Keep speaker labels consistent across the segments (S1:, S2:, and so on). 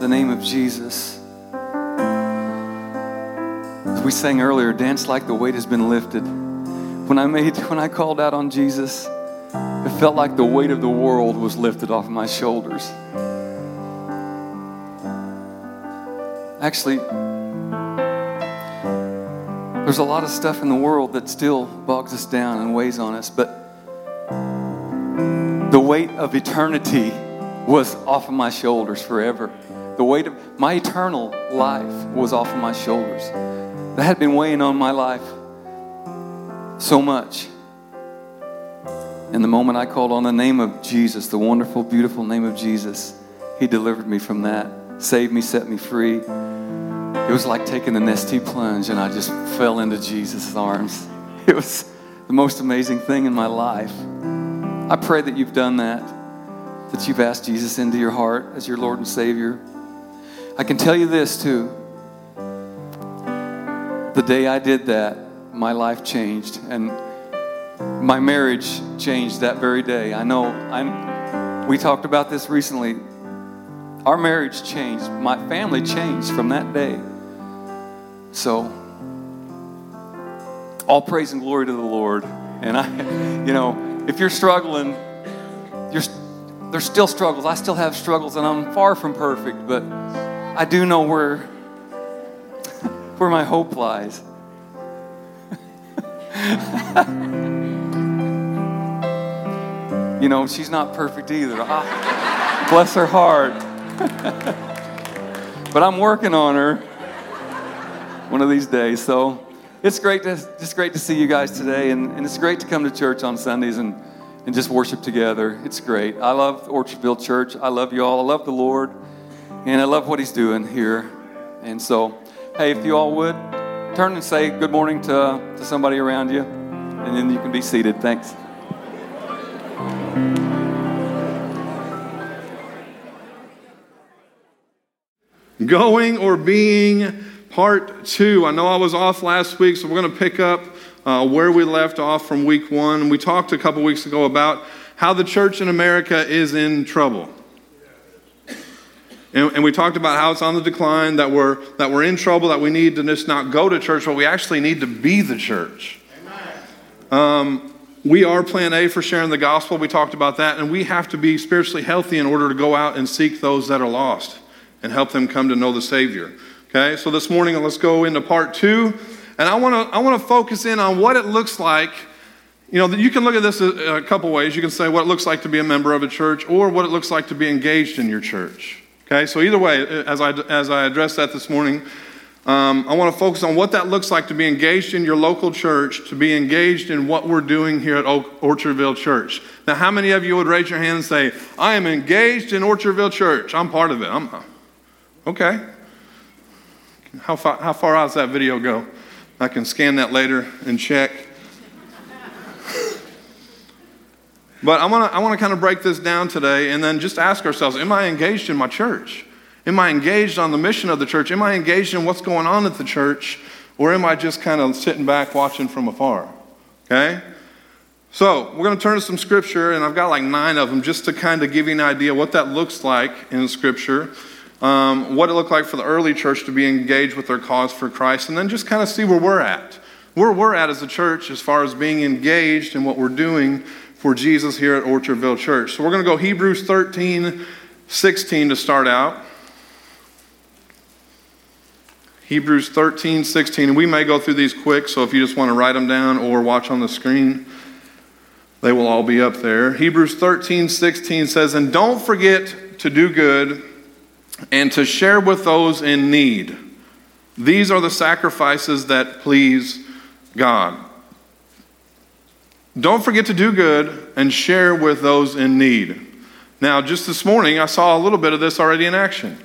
S1: the name
S2: of Jesus. As we sang earlier, dance like the weight has been lifted. When I made when I called out on Jesus, it felt like the weight of the world was lifted off my shoulders. Actually, there's a lot of stuff in the world that still bogs us down and weighs on us, but the weight of eternity was off of my shoulders forever. The weight of my eternal life was off of my shoulders. That had been weighing on my life so much. And the moment I called on the name of Jesus, the wonderful, beautiful name of Jesus, He delivered me from that, saved me, set me free. It was like taking the Nestea plunge, and I just fell into Jesus' arms. It was the most amazing thing in my life. I pray that you've done that, that you've asked Jesus into your heart as your Lord and Savior. I can tell you this too. The day I did that, my life changed, and my marriage changed that very day. I know. I'm. We talked about this recently. Our marriage changed. My family changed from that day. So, all praise and glory to the Lord. And I, you know, if you're struggling, you're, there's still struggles. I still have struggles, and I'm far from perfect, but I do know where, where my hope lies. you know, she's not perfect either. Ah, bless her heart. but I'm working on her one of these days. So it's great to just great to see you guys today, and, and it's great to come to church on Sundays and, and just worship together. It's great. I love Orchardville Church. I love you all. I love the Lord, and I love what He's doing here. And so, hey, if you all would turn and say good morning to, to somebody around you, and then you can be seated. Thanks.
S3: Going or being, part two. I know I was off last week, so we're going to pick up uh, where we left off from week one. We talked a couple weeks ago about how the church in America is in trouble. And, and we talked about how it's on the decline, that we're, that we're in trouble, that we need to just not go to church, but we actually need to be the church. Um, we are plan A for sharing the gospel. We talked about that. And we have to be spiritually healthy in order to go out and seek those that are lost and help them come to know the Savior. Okay, so this morning let's go into part two. And I want to I want to focus in on what it looks like. You know, you can look at this a, a couple ways. You can say what it looks like to be a member of a church or what it looks like to be engaged in your church. Okay, so either way, as I, as I address that this morning, um, I want to focus on what that looks like to be engaged in your local church, to be engaged in what we're doing here at Orchardville Church. Now, how many of you would raise your hand and say, I am engaged in Orchardville Church? I'm part of it. I'm, okay. How far, how far out does that video go? I can scan that later and check. But I want to I want to kind of break this down today and then just ask ourselves, am I engaged in my church? Am I engaged on the mission of the church? Am I engaged in what's going on at the church? Or am I just kind of sitting back watching from afar? Okay? So, we're going to turn to some scripture, and I've got like nine of them just to kind of give you an idea what that looks like in scripture, um, what it looked like for the early church to be engaged with their cause for Christ, and then just kind of see where we're at. Where we're at as a church as far as being engaged in what we're doing for Jesus here at Orchardville Church. So, we're going to go Hebrews 13, 16 to start out. Hebrews 13, 16. And we may go through these quick, so if you just want to write them down or watch on the screen, they will all be up there. Hebrews 13, 16 says, And don't forget to do good and to share with those in need. These are the sacrifices that please God. Don't forget to do good and share with those in need. Now, just this morning, I saw a little bit of this already in action.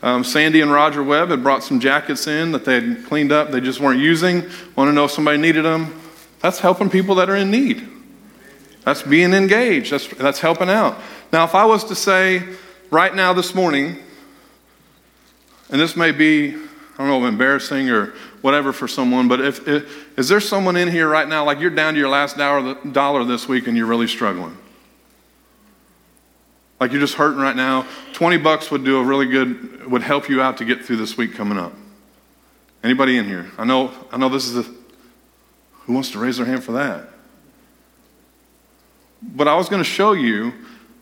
S3: Um, Sandy and Roger Webb had brought some jackets in that they had cleaned up, they just weren't using. Want to know if somebody needed them? That's helping people that are in need. That's being engaged. That's, that's helping out. Now, if I was to say right now this morning, and this may be, I don't know, embarrassing or whatever for someone, but if, if is there someone in here right now, like you're down to your last dollar, this week and you're really struggling? Like you're just hurting right now. 20 bucks would do a really good, would help you out to get through this week coming up. Anybody in here? I know, I know this is a, who wants to raise their hand for that? But I was going to show you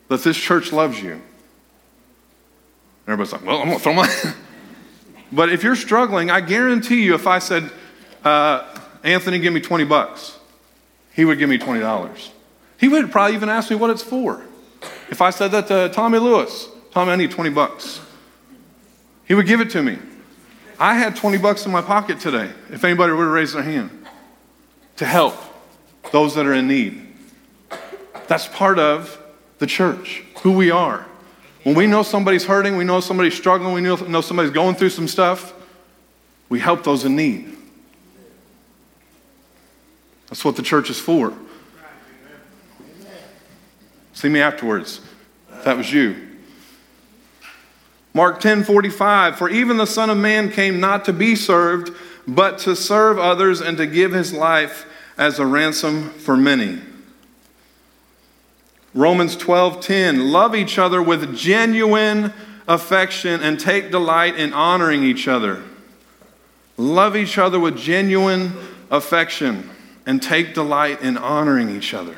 S3: that this church loves you. Everybody's like, well, I'm going to throw my. but if you're struggling, I guarantee you, if I said, uh, Anthony, give me 20 bucks, he would give me $20. He would probably even ask me what it's for. If I said that to Tommy Lewis, Tommy, I need 20 bucks, he would give it to me. I had 20 bucks in my pocket today, if anybody would have raised their hand, to help those that are in need. That's part of the church, who we are. When we know somebody's hurting, we know somebody's struggling, we know, know somebody's going through some stuff, we help those in need. That's what the church is for. See me afterwards. If That was you. Mark 10 45, for even the Son of Man came not to be served, but to serve others and to give his life as a ransom for many. Romans 12:10 Love each other with genuine affection and take delight in honoring each other. Love each other with genuine affection and take delight in honoring each other.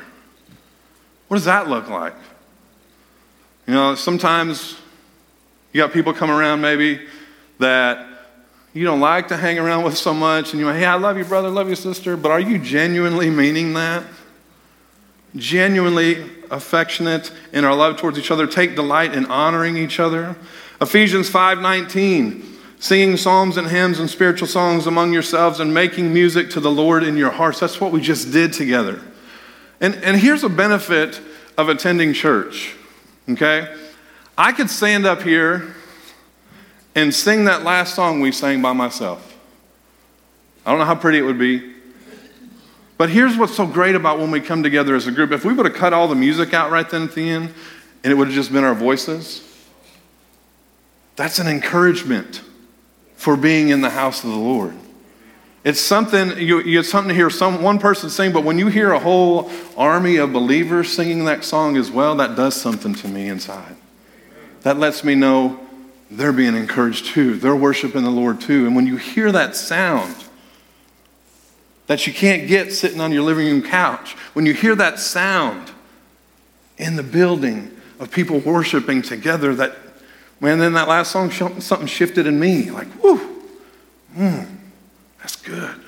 S3: What does that look like? You know, sometimes you got people come around maybe that you don't like to hang around with so much, and you're like, hey, I love you, brother, love you, sister, but are you genuinely meaning that? Genuinely affectionate in our love towards each other, take delight in honoring each other. Ephesians 5:19, singing psalms and hymns and spiritual songs among yourselves and making music to the Lord in your hearts. That's what we just did together. And, and here's a benefit of attending church, okay? I could stand up here and sing that last song we sang by myself. I don't know how pretty it would be. But here's what's so great about when we come together as a group. If we would have cut all the music out right then at the end and it would have just been our voices, that's an encouragement for being in the house of the Lord. It's something you, it's something to hear some one person sing, but when you hear a whole army of believers singing that song as well, that does something to me inside. That lets me know they're being encouraged too. They're worshiping the Lord too. And when you hear that sound that you can't get sitting on your living room couch, when you hear that sound in the building of people worshiping together, that man, then that last song, something shifted in me. Like, whoo, mm, that's good.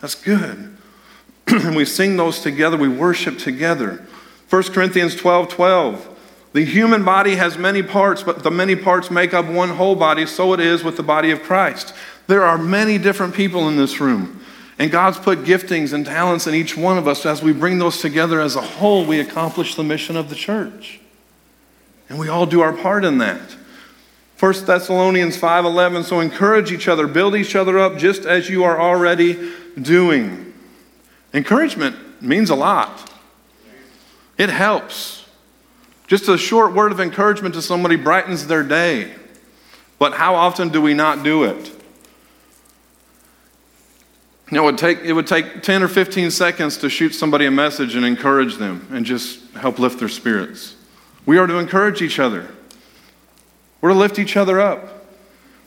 S3: That's good. and we sing those together, we worship together. 1 Corinthians 12 12. The human body has many parts, but the many parts make up one whole body. So it is with the body of Christ. There are many different people in this room. And God's put giftings and talents in each one of us. As we bring those together as a whole, we accomplish the mission of the church. And we all do our part in that. 1 Thessalonians 5:11 so encourage each other build each other up just as you are already doing. Encouragement means a lot. It helps. Just a short word of encouragement to somebody brightens their day. But how often do we not do it? You know, it would, take, it would take 10 or 15 seconds to shoot somebody a message and encourage them and just help lift their spirits. We are to encourage each other, we're to lift each other up.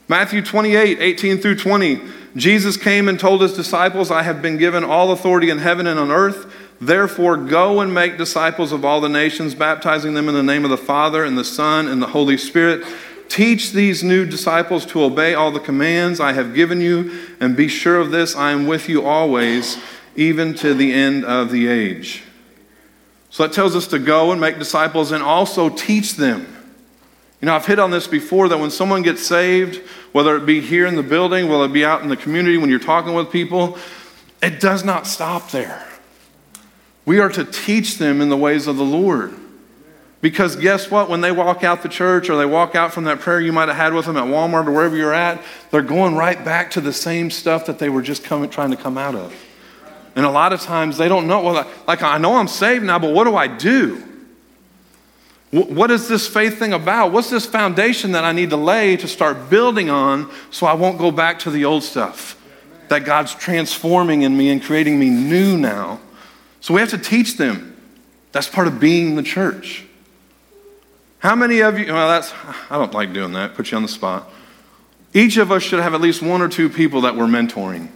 S3: Matthew 28 18 through 20. Jesus came and told his disciples, I have been given all authority in heaven and on earth. Therefore, go and make disciples of all the nations, baptizing them in the name of the Father and the Son and the Holy Spirit. Teach these new disciples to obey all the commands I have given you, and be sure of this I am with you always, even to the end of the age. So that tells us to go and make disciples and also teach them. You know, I've hit on this before that when someone gets saved, whether it be here in the building, whether it be out in the community when you're talking with people, it does not stop there. We are to teach them in the ways of the Lord. Because guess what? When they walk out the church or they walk out from that prayer you might have had with them at Walmart or wherever you're at, they're going right back to the same stuff that they were just coming, trying to come out of. And a lot of times they don't know, well, like, I know I'm saved now, but what do I do? What is this faith thing about? What's this foundation that I need to lay to start building on so I won't go back to the old stuff? That God's transforming in me and creating me new now. So we have to teach them. That's part of being the church. How many of you, well, that's, I don't like doing that, put you on the spot. Each of us should have at least one or two people that we're mentoring.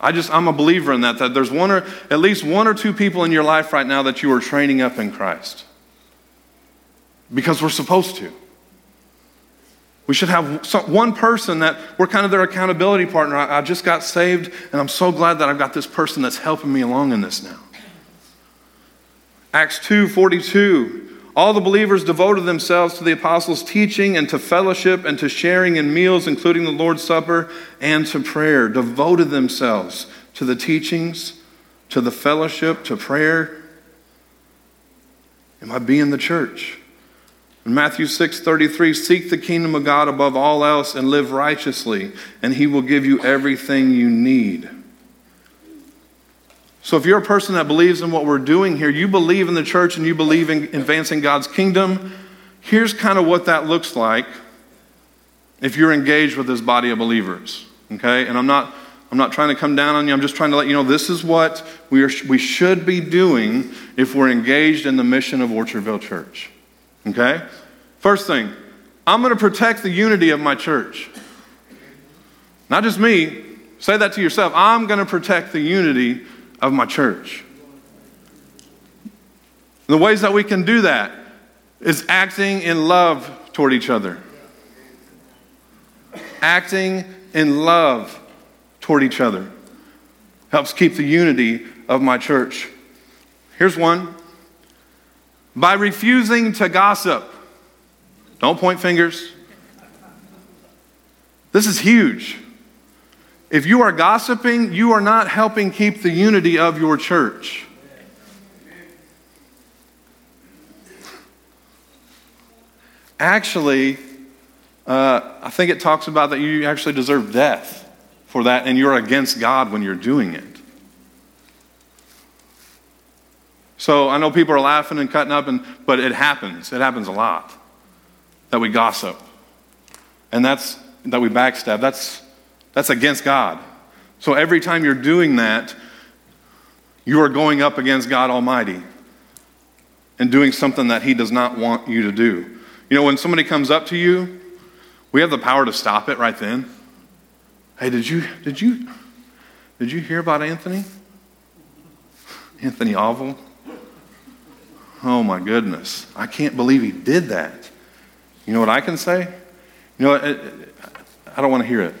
S3: I just, I'm a believer in that, that there's one or, at least one or two people in your life right now that you are training up in Christ. Because we're supposed to. We should have one person that we're kind of their accountability partner. I, I just got saved, and I'm so glad that I've got this person that's helping me along in this now. Acts 2 42. All the believers devoted themselves to the apostles' teaching and to fellowship and to sharing in meals, including the Lord's Supper, and to prayer. Devoted themselves to the teachings, to the fellowship, to prayer. Am I being the church? In Matthew 6 33, seek the kingdom of God above all else and live righteously, and he will give you everything you need. So, if you're a person that believes in what we're doing here, you believe in the church and you believe in advancing God's kingdom, here's kind of what that looks like if you're engaged with this body of believers. Okay? And I'm not, I'm not trying to come down on you, I'm just trying to let you know this is what we, are, we should be doing if we're engaged in the mission of Orchardville Church. Okay? First thing, I'm going to protect the unity of my church. Not just me. Say that to yourself. I'm going to protect the unity of my church. The ways that we can do that is acting in love toward each other. Acting in love toward each other helps keep the unity of my church. Here's one by refusing to gossip. Don't point fingers. This is huge. If you are gossiping, you are not helping keep the unity of your church. Actually, uh, I think it talks about that you actually deserve death for that, and you're against God when you're doing it. So I know people are laughing and cutting up, and, but it happens. It happens a lot that we gossip. And that's that we backstab. That's that's against God. So every time you're doing that, you are going up against God Almighty and doing something that He does not want you to do. You know, when somebody comes up to you, we have the power to stop it right then. Hey, did you did you did you hear about Anthony? Anthony Oval? Oh my goodness. I can't believe he did that. You know what I can say? You know, I don't want to hear it.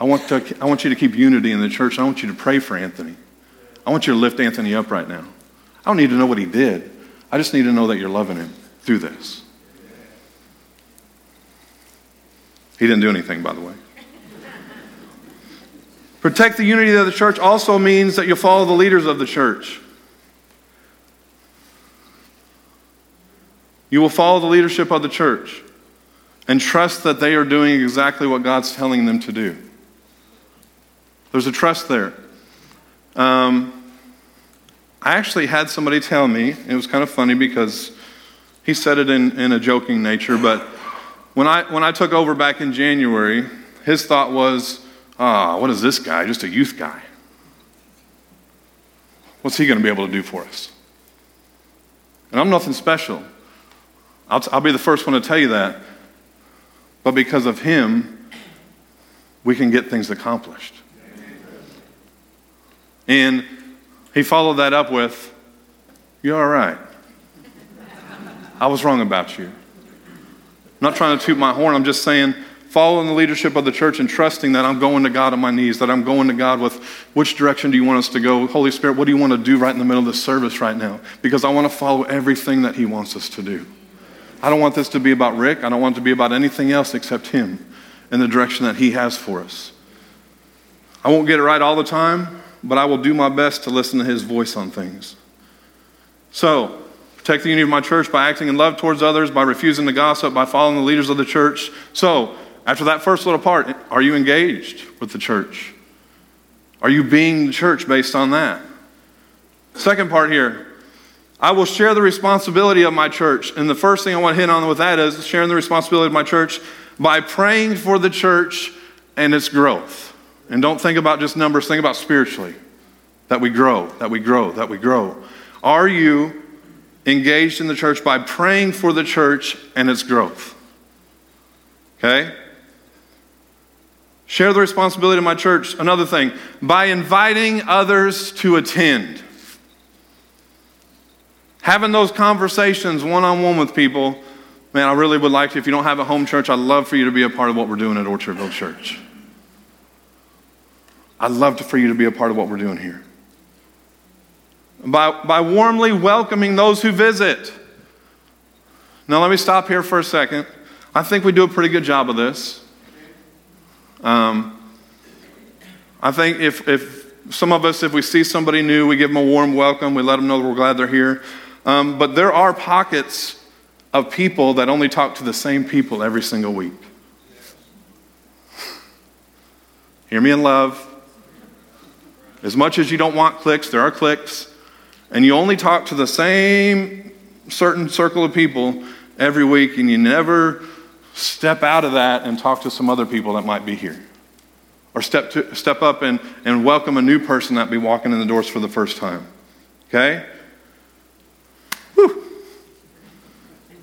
S3: I want, to, I want you to keep unity in the church. I want you to pray for Anthony. I want you to lift Anthony up right now. I don't need to know what he did. I just need to know that you're loving him through this. He didn't do anything, by the way. Protect the unity of the church also means that you follow the leaders of the church. You will follow the leadership of the church and trust that they are doing exactly what God's telling them to do. There's a trust there. Um, I actually had somebody tell me, it was kind of funny because he said it in, in a joking nature, but when I, when I took over back in January, his thought was, ah, oh, what is this guy? Just a youth guy. What's he going to be able to do for us? And I'm nothing special. I'll, t- I'll be the first one to tell you that. But because of him, we can get things accomplished. And he followed that up with, You're all right. I was wrong about you. I'm not trying to toot my horn, I'm just saying, following the leadership of the church and trusting that I'm going to God on my knees, that I'm going to God with which direction do you want us to go? Holy Spirit, what do you want to do right in the middle of this service right now? Because I want to follow everything that He wants us to do. I don't want this to be about Rick. I don't want it to be about anything else except Him and the direction that He has for us. I won't get it right all the time but I will do my best to listen to his voice on things. So, protect the unity of my church by acting in love towards others, by refusing to gossip, by following the leaders of the church. So, after that first little part, are you engaged with the church? Are you being the church based on that? Second part here, I will share the responsibility of my church. And the first thing I want to hit on with that is sharing the responsibility of my church by praying for the church and its growth. And don't think about just numbers, think about spiritually. That we grow, that we grow, that we grow. Are you engaged in the church by praying for the church and its growth? Okay? Share the responsibility of my church. Another thing, by inviting others to attend. Having those conversations one on one with people, man, I really would like to. If you don't have a home church, I'd love for you to be a part of what we're doing at Orchardville Church. I'd love for you to be a part of what we're doing here. By, by warmly welcoming those who visit. Now, let me stop here for a second. I think we do a pretty good job of this. Um, I think if, if some of us, if we see somebody new, we give them a warm welcome, we let them know we're glad they're here. Um, but there are pockets of people that only talk to the same people every single week. Hear me in love. As much as you don't want clicks, there are clicks. And you only talk to the same certain circle of people every week, and you never step out of that and talk to some other people that might be here. Or step, to, step up and, and welcome a new person that be walking in the doors for the first time. Okay?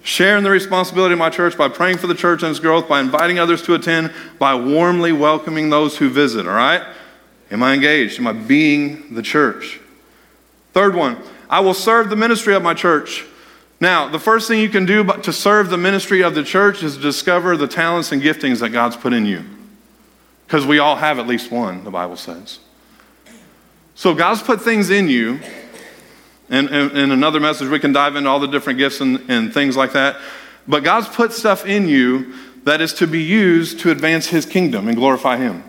S3: Sharing the responsibility of my church by praying for the church and its growth, by inviting others to attend, by warmly welcoming those who visit, all right? Am I engaged? Am I being the church? Third one, I will serve the ministry of my church. Now, the first thing you can do to serve the ministry of the church is to discover the talents and giftings that God's put in you. Because we all have at least one, the Bible says. So God's put things in you. And in another message, we can dive into all the different gifts and, and things like that. But God's put stuff in you that is to be used to advance His kingdom and glorify Him.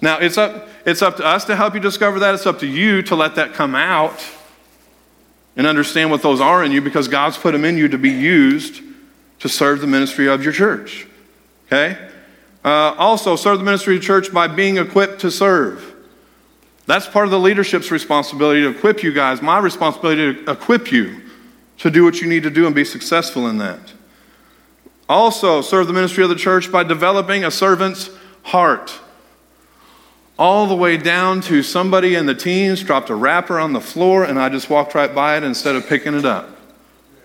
S3: Now, it's up, it's up to us to help you discover that. It's up to you to let that come out and understand what those are in you because God's put them in you to be used to serve the ministry of your church. Okay? Uh, also, serve the ministry of church by being equipped to serve. That's part of the leadership's responsibility to equip you guys. My responsibility to equip you to do what you need to do and be successful in that. Also, serve the ministry of the church by developing a servant's heart all the way down to somebody in the teens dropped a wrapper on the floor and I just walked right by it instead of picking it up.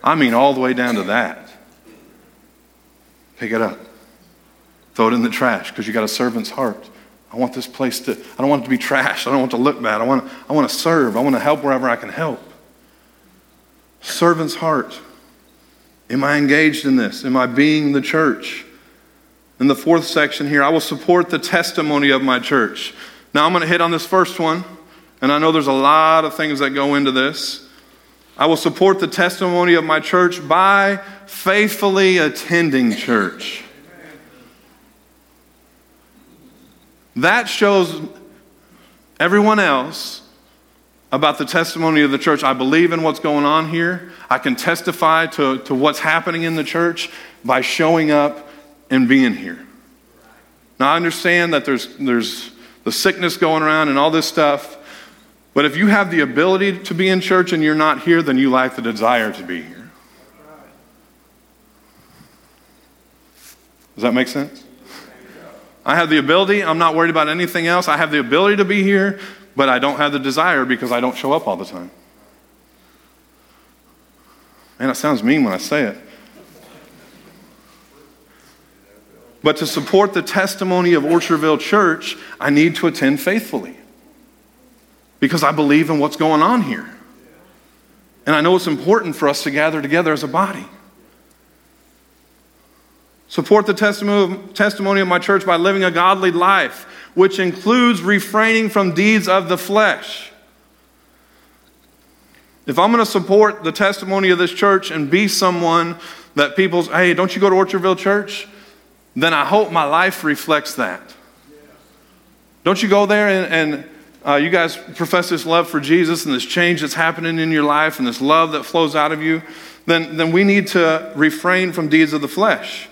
S3: I mean, all the way down to that. Pick it up. Throw it in the trash because you got a servant's heart. I want this place to, I don't want it to be trashed. I don't want it to look bad. I want, to, I want to serve. I want to help wherever I can help. Servant's heart. Am I engaged in this? Am I being the church? In the fourth section here, I will support the testimony of my church. Now I'm going to hit on this first one, and I know there's a lot of things that go into this. I will support the testimony of my church by faithfully attending church. That shows everyone else about the testimony of the church. I believe in what's going on here. I can testify to, to what's happening in the church by showing up and being here. Now, I understand that there's, there's the sickness going around and all this stuff, but if you have the ability to be in church and you're not here, then you lack the desire to be here. Does that make sense? I have the ability, I'm not worried about anything else. I have the ability to be here, but I don't have the desire because I don't show up all the time. Man, it sounds mean when I say it. But to support the testimony of Orchardville Church, I need to attend faithfully because I believe in what's going on here. And I know it's important for us to gather together as a body. Support the testimony of my church by living a godly life, which includes refraining from deeds of the flesh. If I'm going to support the testimony of this church and be someone that people's, hey, don't you go to Orchardville Church? then I hope my life reflects that. Don't you go there and, and uh, you guys profess this love for Jesus and this change that's happening in your life and this love that flows out of you, then, then we need to refrain from deeds of the flesh.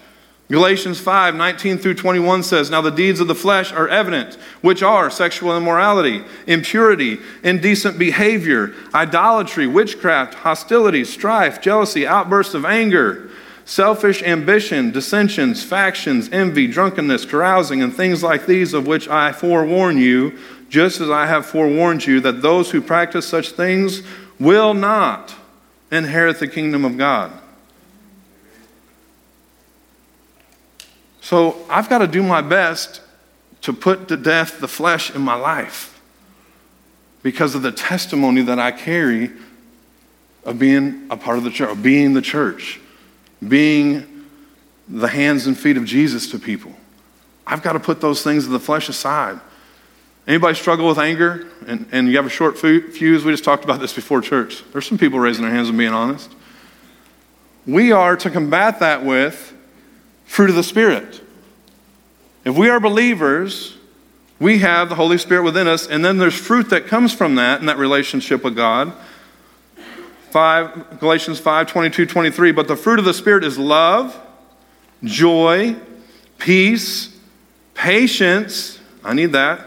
S3: Galatians 5 19 through 21 says, Now the deeds of the flesh are evident, which are sexual immorality, impurity, indecent behavior, idolatry, witchcraft, hostility, strife, jealousy, outbursts of anger, selfish ambition, dissensions, factions, envy, drunkenness, carousing, and things like these, of which I forewarn you, just as I have forewarned you, that those who practice such things will not inherit the kingdom of God. So I've got to do my best to put to death the flesh in my life because of the testimony that I carry of being a part of the church, of being the church, being the hands and feet of Jesus to people. I've got to put those things of the flesh aside. Anybody struggle with anger and, and you have a short fuse? We just talked about this before church. There's some people raising their hands and being honest. We are to combat that with fruit of the Spirit. If we are believers, we have the Holy Spirit within us, and then there's fruit that comes from that in that relationship with God. 5, Galatians 5 22, 23. But the fruit of the Spirit is love, joy, peace, patience. I need that.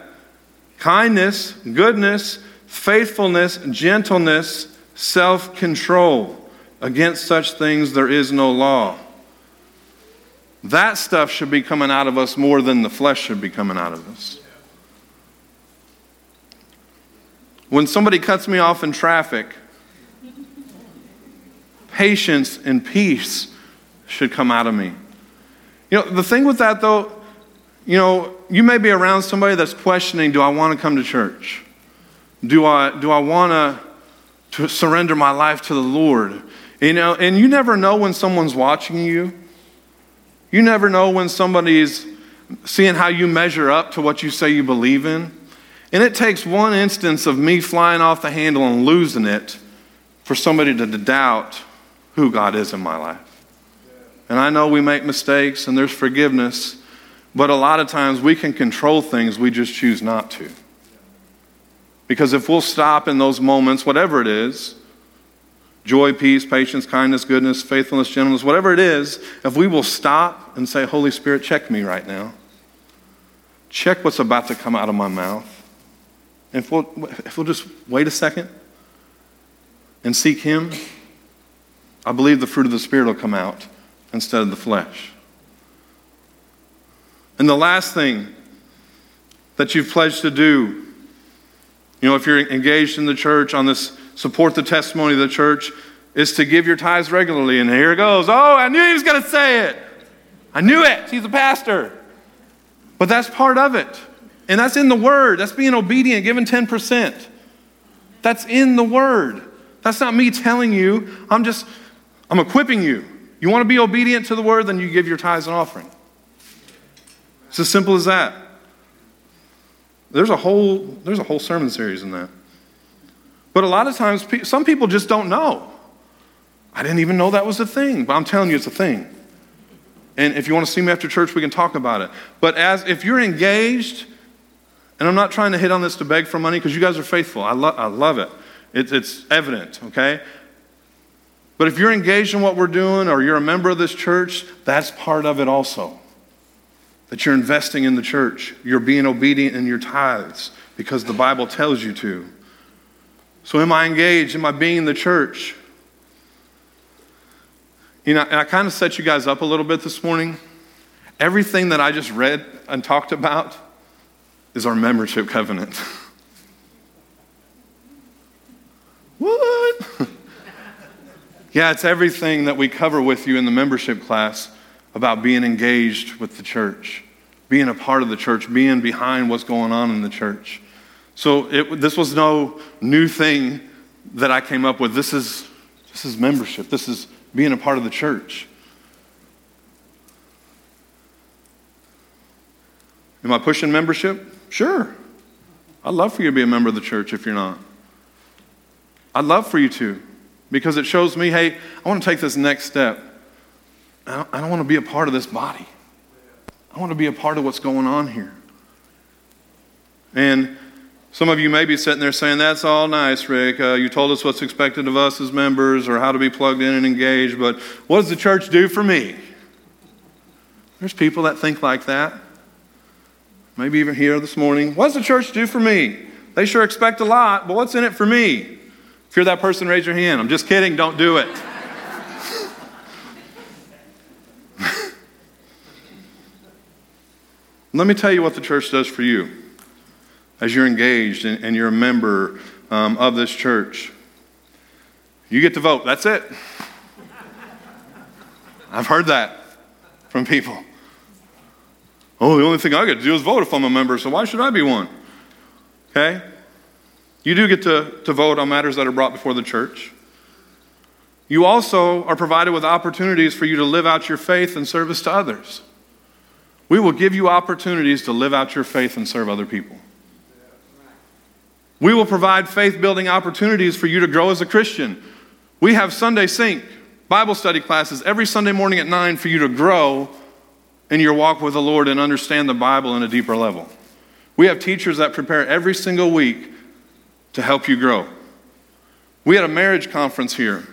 S3: Kindness, goodness, faithfulness, gentleness, self control. Against such things there is no law. That stuff should be coming out of us more than the flesh should be coming out of us. When somebody cuts me off in traffic, patience and peace should come out of me. You know, the thing with that though, you know, you may be around somebody that's questioning, do I want to come to church? Do I, do I want to, surrender my life to the Lord? You know, and you never know when someone's watching you. You never know when somebody's seeing how you measure up to what you say you believe in. And it takes one instance of me flying off the handle and losing it for somebody to doubt who God is in my life. And I know we make mistakes and there's forgiveness, but a lot of times we can control things, we just choose not to. Because if we'll stop in those moments, whatever it is, joy, peace, patience, kindness, goodness, faithfulness, gentleness, whatever it is, if we will stop and say, Holy Spirit, check me right now, check what's about to come out of my mouth. If we'll, if we'll just wait a second and seek Him, I believe the fruit of the Spirit will come out instead of the flesh. And the last thing that you've pledged to do, you know, if you're engaged in the church on this support the testimony of the church is to give your tithes regularly. And here it goes. Oh, I knew he was going to say it. I knew it. He's a pastor. But that's part of it. And that's in the word. That's being obedient, giving 10%. That's in the word. That's not me telling you. I'm just, I'm equipping you. You want to be obedient to the word, then you give your tithes and offering. It's as simple as that. There's a whole, there's a whole sermon series in that. But a lot of times, some people just don't know. I didn't even know that was a thing, but I'm telling you, it's a thing. And if you want to see me after church, we can talk about it. But as if you're engaged, and I'm not trying to hit on this to beg for money because you guys are faithful. I, lo- I love it. it. It's evident, okay? But if you're engaged in what we're doing or you're a member of this church, that's part of it also. That you're investing in the church. You're being obedient in your tithes because the Bible tells you to. So, am I engaged? Am I being in the church? You know, and I kind of set you guys up a little bit this morning. Everything that I just read and talked about is our membership covenant. what? yeah, it's everything that we cover with you in the membership class about being engaged with the church, being a part of the church, being behind what's going on in the church. So it, this was no new thing that I came up with. This is, this is membership, this is being a part of the church. Am I pushing membership? Sure. I'd love for you to be a member of the church if you're not. I'd love for you to because it shows me, hey, I want to take this next step. I don't, I don't want to be a part of this body. I want to be a part of what's going on here. And Some of you may be sitting there saying, That's all nice, Rick. Uh, you told us what's expected of us as members or how to be plugged in and engaged, but what does the church do for me? There's people that think like that. Maybe even here this morning. What does the church do for me? They sure expect a lot, but what's in it for me? If you're that person, raise your hand. I'm just kidding, don't do it. Let me tell you what the church does for you as you're engaged and, and you're a member um, of this church. You get to vote. That's it. I've heard that from people. Oh, the only thing I get to do is vote if I'm a member, so why should I be one? Okay? You do get to, to vote on matters that are brought before the church. You also are provided with opportunities for you to live out your faith and service to others. We will give you opportunities to live out your faith and serve other people. We will provide faith building opportunities for you to grow as a Christian. We have Sunday Sync, Bible study classes every Sunday morning at 9 for you to grow in your walk with the Lord and understand the Bible in a deeper level. We have teachers that prepare every single week to help you grow. We had a marriage conference here.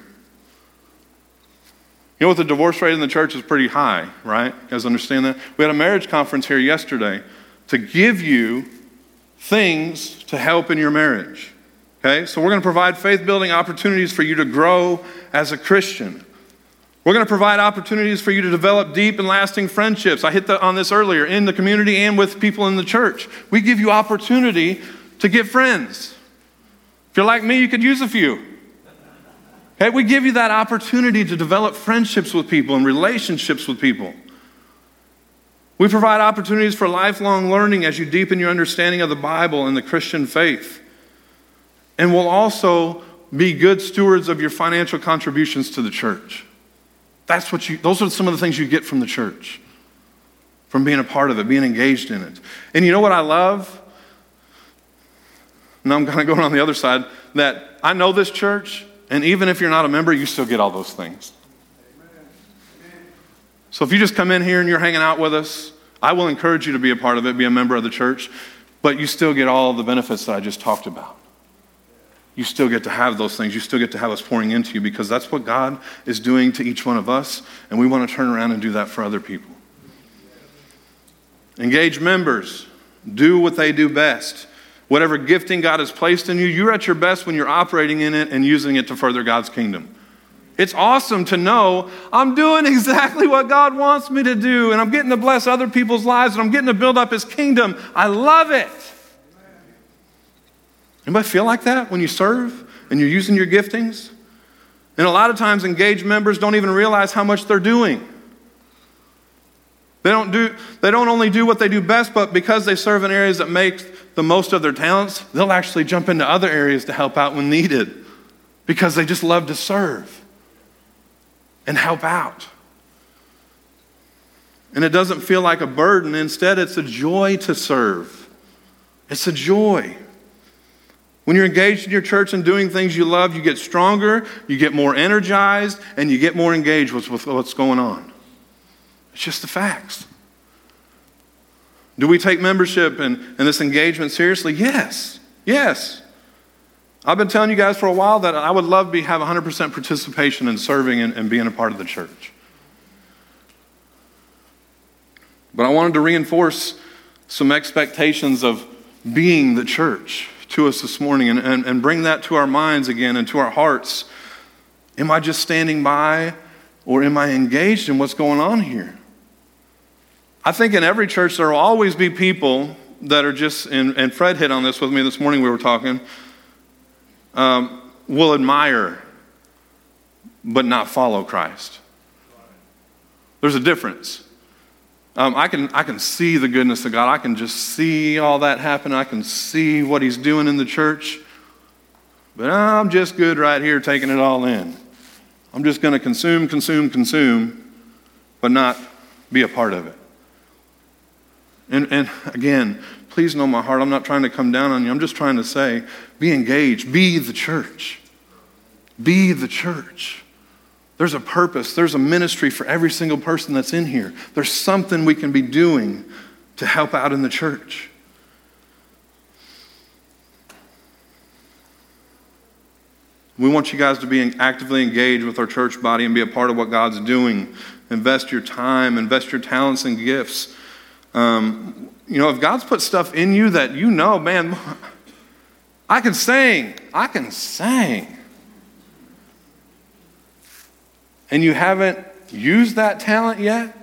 S3: You know what? The divorce rate in the church is pretty high, right? You guys understand that? We had a marriage conference here yesterday to give you things to help in your marriage. Okay? So we're going to provide faith building opportunities for you to grow as a Christian. We're going to provide opportunities for you to develop deep and lasting friendships. I hit the, on this earlier in the community and with people in the church. We give you opportunity to get friends. If you're like me, you could use a few. Okay, we give you that opportunity to develop friendships with people and relationships with people. We provide opportunities for lifelong learning as you deepen your understanding of the Bible and the Christian faith. And we'll also be good stewards of your financial contributions to the church. That's what you, those are some of the things you get from the church, from being a part of it, being engaged in it. And you know what I love? Now I'm kind of going on the other side that I know this church, and even if you're not a member, you still get all those things. So if you just come in here and you're hanging out with us, I will encourage you to be a part of it, be a member of the church, but you still get all the benefits that I just talked about. You still get to have those things. You still get to have us pouring into you because that's what God is doing to each one of us, and we want to turn around and do that for other people. Engage members, do what they do best. Whatever gifting God has placed in you, you're at your best when you're operating in it and using it to further God's kingdom. It's awesome to know I'm doing exactly what God wants me to do, and I'm getting to bless other people's lives, and I'm getting to build up His kingdom. I love it. Anybody feel like that when you serve and you're using your giftings? And a lot of times, engaged members don't even realize how much they're doing. They don't, do, they don't only do what they do best, but because they serve in areas that make the most of their talents, they'll actually jump into other areas to help out when needed because they just love to serve and help out. And it doesn't feel like a burden. Instead, it's a joy to serve. It's a joy. When you're engaged in your church and doing things you love, you get stronger, you get more energized, and you get more engaged with, with what's going on. It's just the facts. Do we take membership and, and this engagement seriously? Yes. Yes. I've been telling you guys for a while that I would love to have 100% participation in serving and, and being a part of the church. But I wanted to reinforce some expectations of being the church to us this morning and, and, and bring that to our minds again and to our hearts. Am I just standing by or am I engaged in what's going on here? I think in every church there will always be people that are just, and, and Fred hit on this with me this morning, we were talking, um, will admire but not follow Christ. There's a difference. Um, I, can, I can see the goodness of God. I can just see all that happen. I can see what He's doing in the church. But I'm just good right here taking it all in. I'm just going to consume, consume, consume, but not be a part of it. And, and again, please know my heart. I'm not trying to come down on you. I'm just trying to say be engaged. Be the church. Be the church. There's a purpose, there's a ministry for every single person that's in here. There's something we can be doing to help out in the church. We want you guys to be actively engaged with our church body and be a part of what God's doing. Invest your time, invest your talents and gifts. Um, you know, if God's put stuff in you that you know, man, I can sing, I can sing. And you haven't used that talent yet?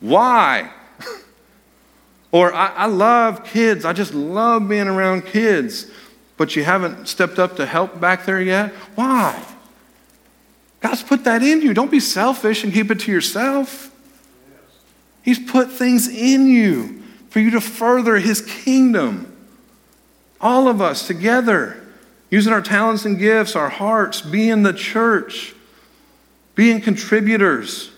S3: Why? or I, I love kids, I just love being around kids but you haven't stepped up to help back there yet? Why? God's put that in you. Don't be selfish and keep it to yourself. He's put things in you for you to further His kingdom. All of us together, using our talents and gifts, our hearts, being the church, being contributors.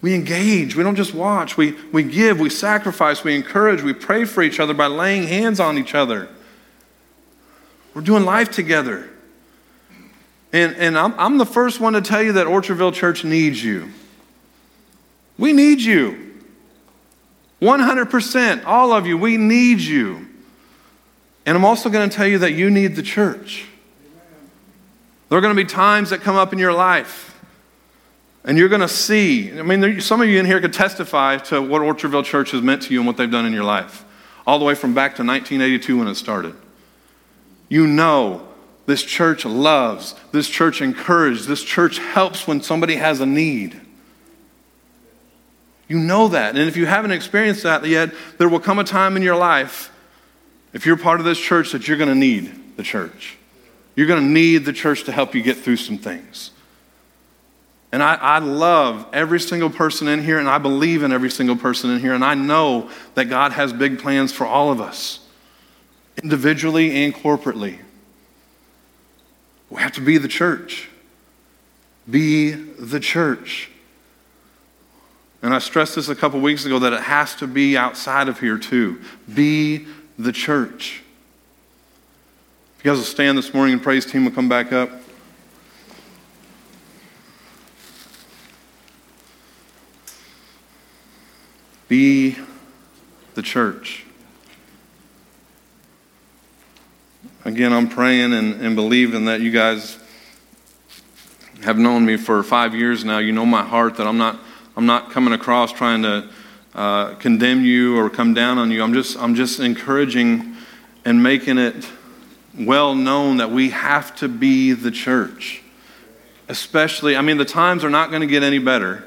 S3: We engage. We don't just watch. We, we give. We sacrifice. We encourage. We pray for each other by laying hands on each other. We're doing life together. And, and I'm, I'm the first one to tell you that Orchardville Church needs you. We need you. 100%, all of you, we need you. And I'm also going to tell you that you need the church. There are going to be times that come up in your life, and you're going to see. I mean, there, some of you in here could testify to what Orchardville Church has meant to you and what they've done in your life, all the way from back to 1982 when it started you know this church loves, this church encourages, this church helps when somebody has a need. You know that. And if you haven't experienced that yet, there will come a time in your life, if you're part of this church, that you're going to need the church. You're going to need the church to help you get through some things. And I, I, love every single person in here, and I believe in every single person in here, and I know that God has big plans for all of us individually and corporately. We have to be the church. Be the church. And I stressed this a couple weeks ago that it has to be outside of here too. Be the church. If you guys will stand this morning and praise team will come back up. Be the church. Again, I'm praying and, and believing that you guys have known me for five years now. You know my heart that I'm not, I'm not coming across trying to uh, condemn you or come down on you. I'm just, I'm just encouraging and making it well known that we have to be the church. Especially, I mean, the times are not going to get any better.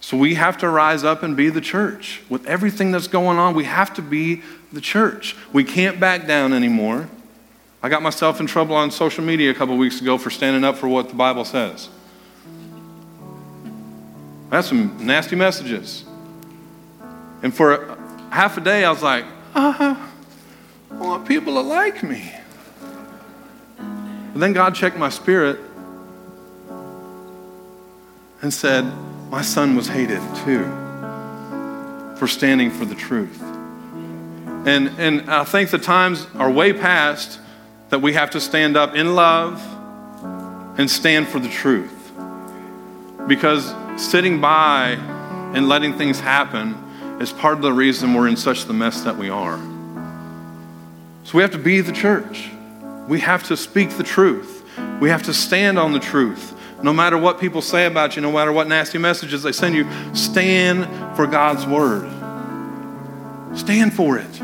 S3: So we have to rise up and be the church. With everything that's going on, we have to be the church. We can't back down anymore. I got myself in trouble on social media a couple weeks ago for standing up for what the Bible says. That's some nasty messages. And for half a day, I was like, uh, I want people to like me. But then God checked my spirit and said, My son was hated too for standing for the truth. And, and I think the times are way past that we have to stand up in love and stand for the truth. Because sitting by and letting things happen is part of the reason we're in such the mess that we are. So we have to be the church. We have to speak the truth. We have to stand on the truth. No matter what people say about you, no matter what nasty messages they send you, stand for God's word. Stand for it.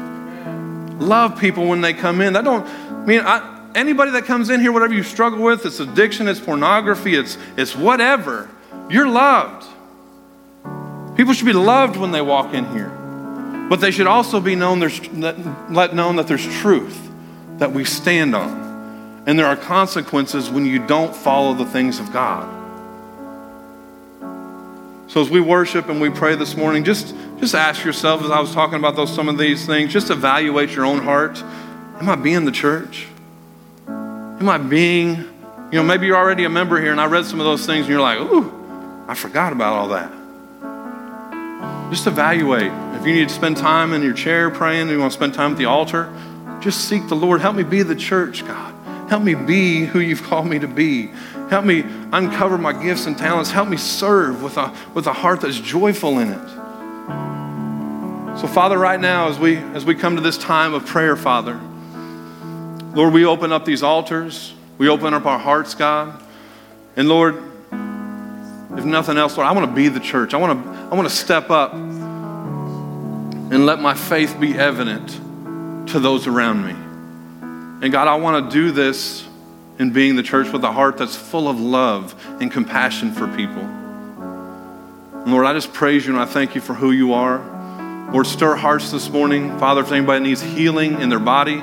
S3: Love people when they come in. I don't mean I, anybody that comes in here, whatever you struggle with, it's addiction, it's pornography, it's it's whatever. You're loved. People should be loved when they walk in here. But they should also be known there's let known that there's truth that we stand on. And there are consequences when you don't follow the things of God. So as we worship and we pray this morning, just, just ask yourself, as I was talking about those some of these things, just evaluate your own heart. Am I being the church? Am I being, you know, maybe you're already a member here and I read some of those things and you're like, ooh, I forgot about all that. Just evaluate. If you need to spend time in your chair praying, you want to spend time at the altar, just seek the Lord. Help me be the church, God. Help me be who you've called me to be. Help me uncover my gifts and talents. Help me serve with a, with a heart that's joyful in it. So, Father, right now, as we, as we come to this time of prayer, Father, Lord, we open up these altars. We open up our hearts, God. And Lord, if nothing else, Lord, I want to be the church. I want to, I want to step up and let my faith be evident to those around me. And God, I want to do this in being the church with a heart that's full of love and compassion for people. And Lord, I just praise you and I thank you for who you are. Lord, stir hearts this morning. Father, if anybody needs healing in their body,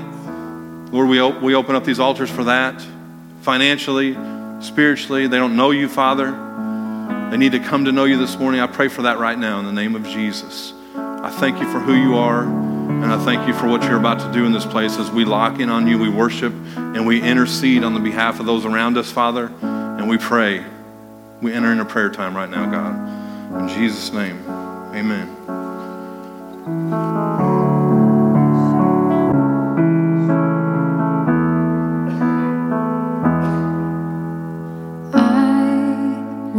S3: Lord, we, op- we open up these altars for that financially, spiritually. They don't know you, Father. They need to come to know you this morning. I pray for that right now in the name of Jesus. I thank you for who you are, and I thank you for what you're about to do in this place as we lock in on you, we worship, and we intercede on the behalf of those around us, Father, and we pray. We enter into prayer time right now, God. In Jesus' name, amen.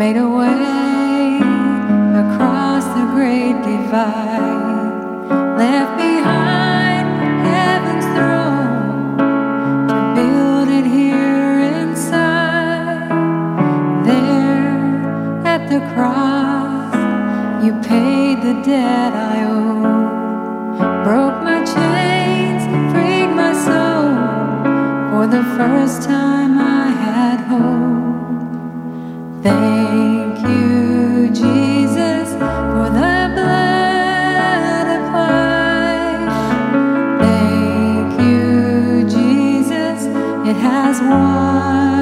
S4: made a way across the great divide, left behind heaven's throne to build it here inside. There at the cross, you paid the debt I owe, broke my chains, freed my soul. For the first time has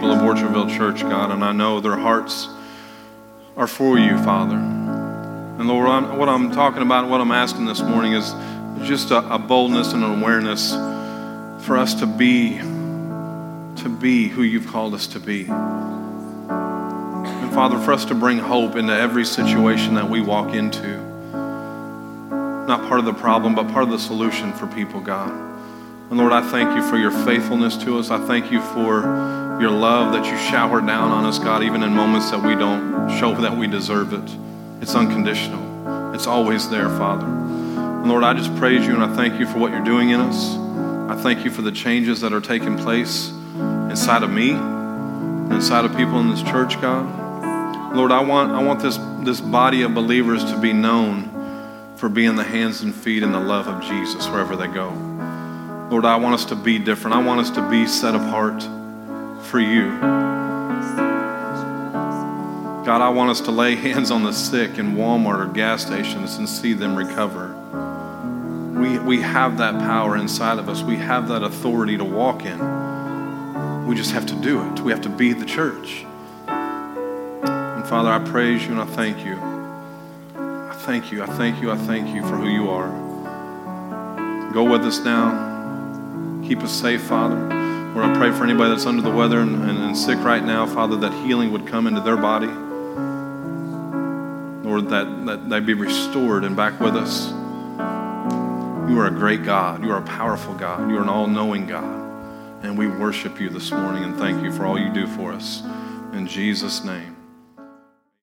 S3: people of Orchardville Church, God, and I know their hearts are for you, Father. And Lord, I'm, what I'm talking about, what I'm asking this morning is just a, a boldness and an awareness for us to be, to be who you've called us to be. And Father, for us to bring hope into every situation that we walk into. Not part of the problem, but part of the solution for people, God. And Lord, I thank you for your faithfulness to us. I thank you for your love that you shower down on us, God, even in moments that we don't show that we deserve it. It's unconditional, it's always there, Father. And Lord, I just praise you and I thank you for what you're doing in us. I thank you for the changes that are taking place inside of me, inside of people in this church, God. Lord, I want, I want this, this body of believers to be known for being the hands and feet and the love of Jesus wherever they go. Lord, I want us to be different. I want us to be set apart for you. God, I want us to lay hands on the sick in Walmart or gas stations and see them recover. We, we have that power inside of us. We have that authority to walk in. We just have to do it. We have to be the church. And Father, I praise you and I thank you. I thank you. I thank you. I thank you for who you are. Go with us now. Keep us safe, Father. Lord, I pray for anybody that's under the weather and, and, and sick right now, Father, that healing would come into their body. Lord, that, that they be restored and back with us. You are a great God. You are a powerful God. You are an all knowing God. And we worship you this morning and thank you for all you do for us. In Jesus' name.